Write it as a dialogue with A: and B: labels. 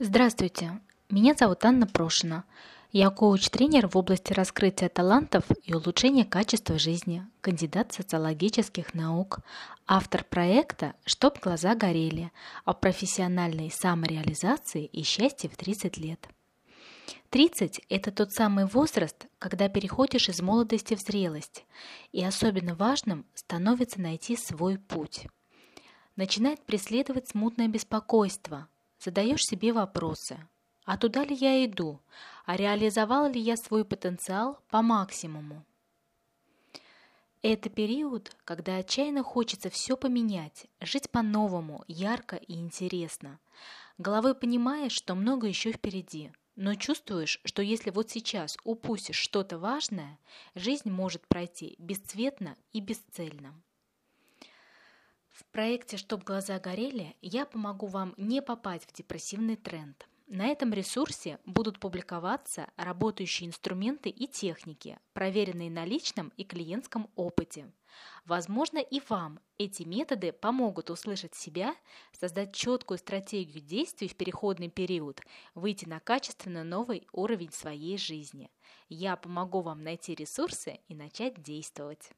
A: Здравствуйте, меня зовут Анна Прошина. Я коуч-тренер в области раскрытия талантов и улучшения качества жизни, кандидат социологических наук, автор проекта «Чтоб глаза горели» о профессиональной самореализации и счастье в 30 лет. 30 – это тот самый возраст, когда переходишь из молодости в зрелость, и особенно важным становится найти свой путь. Начинает преследовать смутное беспокойство, задаешь себе вопросы – а туда ли я иду? А реализовал ли я свой потенциал по максимуму? Это период, когда отчаянно хочется все поменять, жить по-новому, ярко и интересно. Головой понимаешь, что много еще впереди, но чувствуешь, что если вот сейчас упустишь что-то важное, жизнь может пройти бесцветно и бесцельно. В проекте «Чтоб глаза горели» я помогу вам не попасть в депрессивный тренд – на этом ресурсе будут публиковаться работающие инструменты и техники, проверенные на личном и клиентском опыте. Возможно, и вам эти методы помогут услышать себя, создать четкую стратегию действий в переходный период, выйти на качественно новый уровень своей жизни. Я помогу вам найти ресурсы и начать действовать.